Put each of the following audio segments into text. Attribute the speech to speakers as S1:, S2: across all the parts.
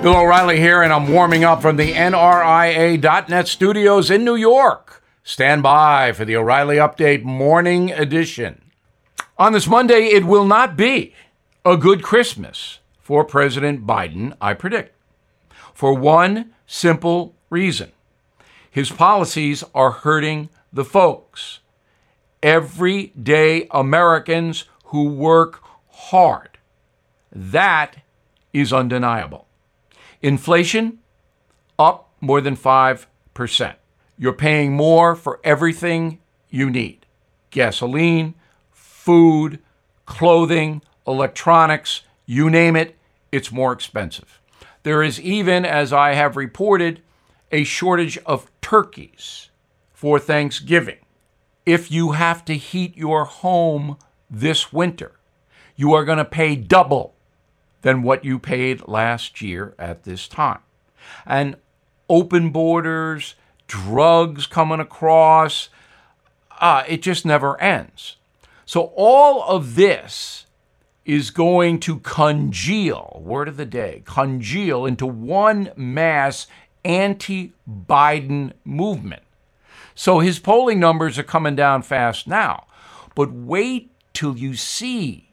S1: Bill O'Reilly here, and I'm warming up from the NRIA.net studios in New York. Stand by for the O'Reilly Update Morning Edition. On this Monday, it will not be a good Christmas for President Biden, I predict, for one simple reason his policies are hurting the folks, everyday Americans who work hard. That is undeniable. Inflation up more than 5%. You're paying more for everything you need gasoline, food, clothing, electronics, you name it, it's more expensive. There is even, as I have reported, a shortage of turkeys for Thanksgiving. If you have to heat your home this winter, you are going to pay double than what you paid last year at this time. And open borders, drugs coming across, uh, it just never ends. So all of this is going to congeal, word of the day, congeal into one mass anti Biden movement. So his polling numbers are coming down fast now. But wait till you see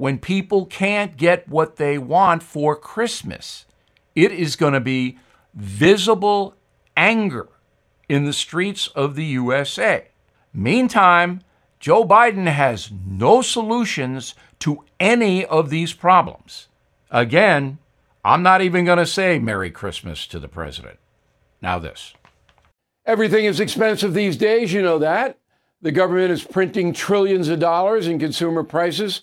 S1: when people can't get what they want for Christmas. It is going to be visible anger in the streets of the USA. Meantime, Joe Biden has no solutions to any of these problems. Again, I'm not even going to say Merry Christmas to the president. Now, this.
S2: Everything is expensive these days, you know that. The government is printing trillions of dollars and consumer prices